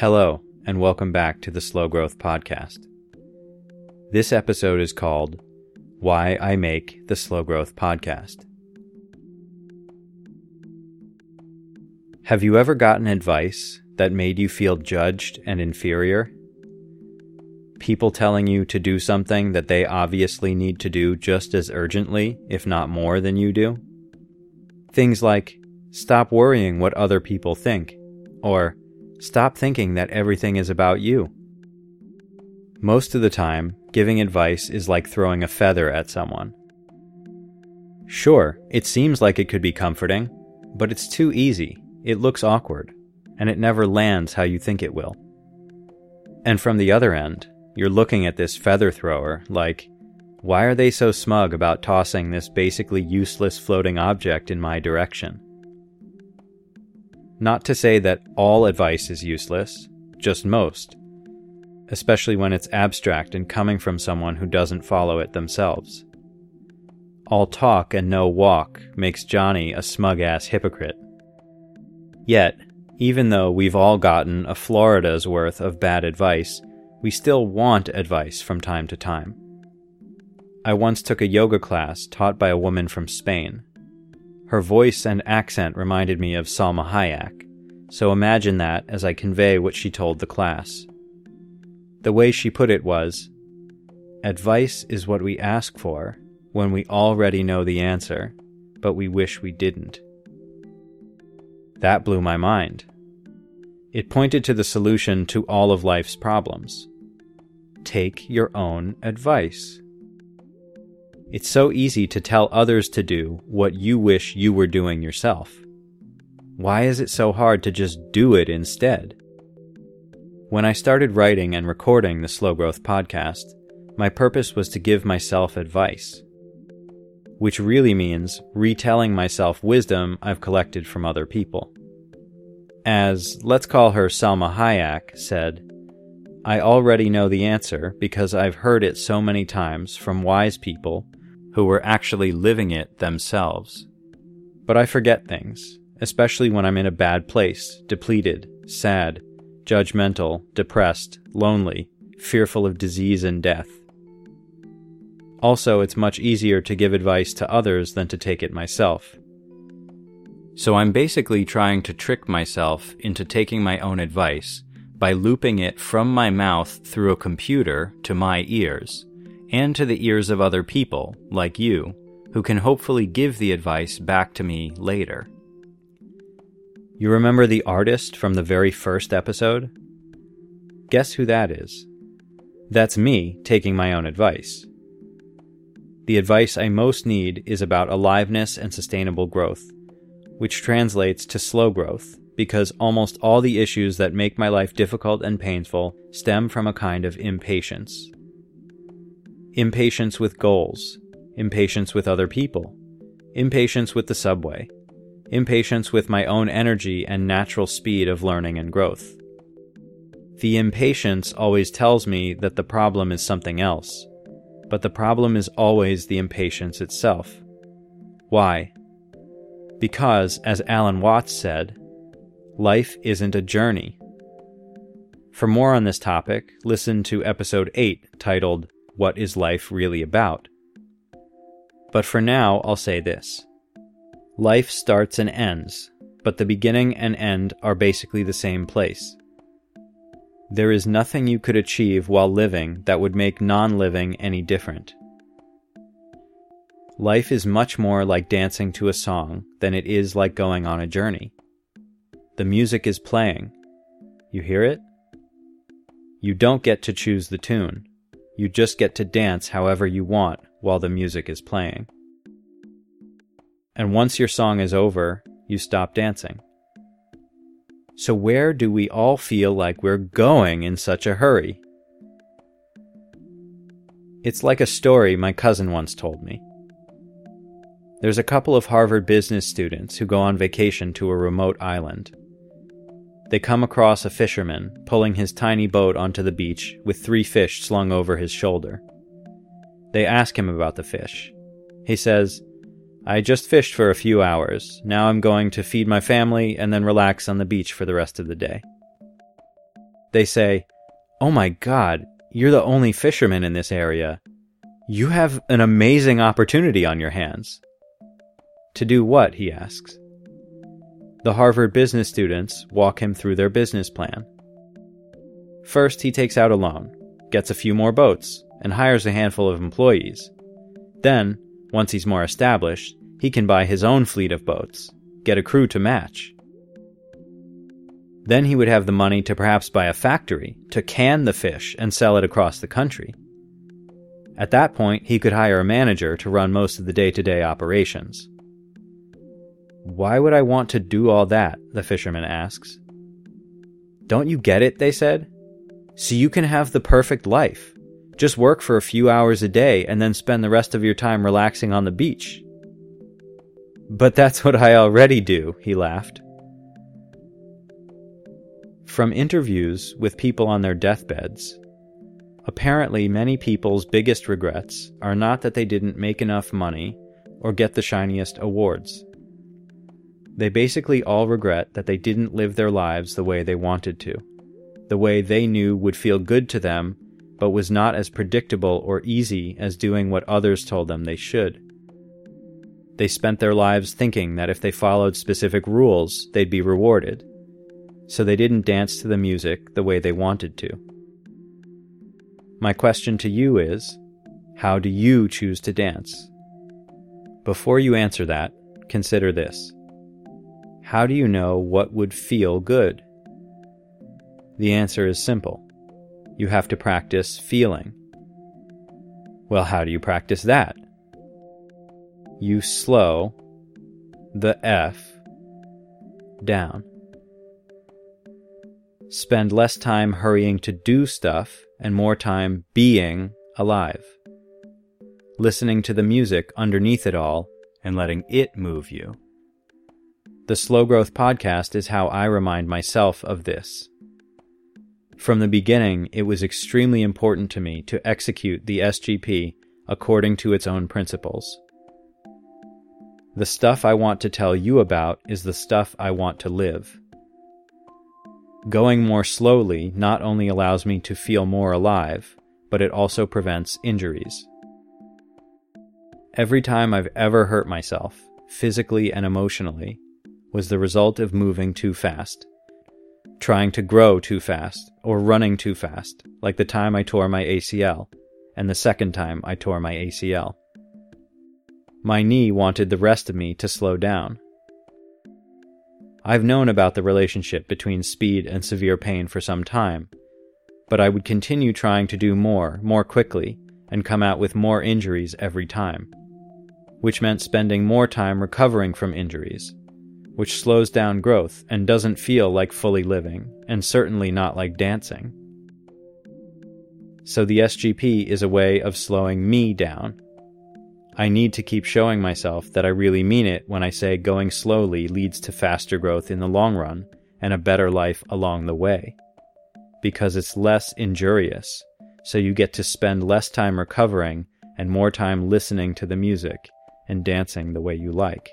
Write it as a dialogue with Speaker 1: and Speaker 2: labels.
Speaker 1: Hello, and welcome back to the Slow Growth Podcast. This episode is called Why I Make the Slow Growth Podcast. Have you ever gotten advice that made you feel judged and inferior? People telling you to do something that they obviously need to do just as urgently, if not more, than you do? Things like, stop worrying what other people think, or stop thinking that everything is about you. Most of the time, giving advice is like throwing a feather at someone. Sure, it seems like it could be comforting, but it's too easy, it looks awkward, and it never lands how you think it will. And from the other end, you're looking at this feather thrower like, why are they so smug about tossing this basically useless floating object in my direction? Not to say that all advice is useless, just most, especially when it's abstract and coming from someone who doesn't follow it themselves. All talk and no walk makes Johnny a smug ass hypocrite. Yet, even though we've all gotten a Florida's worth of bad advice, we still want advice from time to time. I once took a yoga class taught by a woman from Spain. Her voice and accent reminded me of Salma Hayek, so imagine that as I convey what she told the class. The way she put it was Advice is what we ask for when we already know the answer, but we wish we didn't. That blew my mind. It pointed to the solution to all of life's problems. Take your own advice. It's so easy to tell others to do what you wish you were doing yourself. Why is it so hard to just do it instead? When I started writing and recording the Slow Growth podcast, my purpose was to give myself advice, which really means retelling myself wisdom I've collected from other people. As, let's call her Salma Hayek, said, I already know the answer because I've heard it so many times from wise people who were actually living it themselves. But I forget things, especially when I'm in a bad place, depleted, sad, judgmental, depressed, lonely, fearful of disease and death. Also, it's much easier to give advice to others than to take it myself. So I'm basically trying to trick myself into taking my own advice by looping it from my mouth through a computer to my ears and to the ears of other people, like you, who can hopefully give the advice back to me later. You remember the artist from the very first episode? Guess who that is? That's me taking my own advice. The advice I most need is about aliveness and sustainable growth, which translates to slow growth because almost all the issues that make my life difficult and painful stem from a kind of impatience impatience with goals, impatience with other people, impatience with the subway, impatience with my own energy and natural speed of learning and growth. The impatience always tells me that the problem is something else, but the problem is always the impatience itself. Why? Because, as Alan Watts said, life isn't a journey. For more on this topic, listen to episode 8 titled what is life really about? But for now, I'll say this life starts and ends, but the beginning and end are basically the same place. There is nothing you could achieve while living that would make non living any different. Life is much more like dancing to a song than it is like going on a journey. The music is playing. You hear it? You don't get to choose the tune. You just get to dance however you want while the music is playing. And once your song is over, you stop dancing. So, where do we all feel like we're going in such a hurry? It's like a story my cousin once told me. There's a couple of Harvard business students who go on vacation to a remote island. They come across a fisherman pulling his tiny boat onto the beach with three fish slung over his shoulder. They ask him about the fish. He says, I just fished for a few hours. Now I'm going to feed my family and then relax on the beach for the rest of the day. they say, Oh my god, you're the only fisherman in this area. You have an amazing opportunity on your hands. To do what? he asks. The Harvard business students walk him through their business plan. First, he takes out a loan, gets a few more boats, and hires a handful of employees. Then, once he's more established, he can buy his own fleet of boats, get a crew to match. Then he would have the money to perhaps buy a factory to can the fish and sell it across the country. At that point, he could hire a manager to run most of the day to day operations. Why would I want to do all that? the fisherman asks. Don't you get it? They said. So you can have the perfect life. Just work for a few hours a day and then spend the rest of your time relaxing on the beach. But that's what I already do, he laughed. From interviews with people on their deathbeds, apparently many people's biggest regrets are not that they didn't make enough money or get the shiniest awards. They basically all regret that they didn't live their lives the way they wanted to, the way they knew would feel good to them, but was not as predictable or easy as doing what others told them they should. They spent their lives thinking that if they followed specific rules, they'd be rewarded, so they didn't dance to the music the way they wanted to. My question to you is how do you choose to dance? Before you answer that, consider this. How do you know what would feel good? The answer is simple. You have to practice feeling. Well, how do you practice that? You slow the F down. Spend less time hurrying to do stuff and more time being alive. Listening to the music underneath it all and letting it move you. The Slow Growth Podcast is how I remind myself of this. From the beginning, it was extremely important to me to execute the SGP according to its own principles. The stuff I want to tell you about is the stuff I want to live. Going more slowly not only allows me to feel more alive, but it also prevents injuries. Every time I've ever hurt myself, physically and emotionally, was the result of moving too fast. Trying to grow too fast, or running too fast, like the time I tore my ACL, and the second time I tore my ACL. My knee wanted the rest of me to slow down. I've known about the relationship between speed and severe pain for some time, but I would continue trying to do more, more quickly, and come out with more injuries every time, which meant spending more time recovering from injuries, which slows down growth and doesn't feel like fully living, and certainly not like dancing. So the SGP is a way of slowing me down. I need to keep showing myself that I really mean it when I say going slowly leads to faster growth in the long run and a better life along the way. Because it's less injurious, so you get to spend less time recovering and more time listening to the music and dancing the way you like.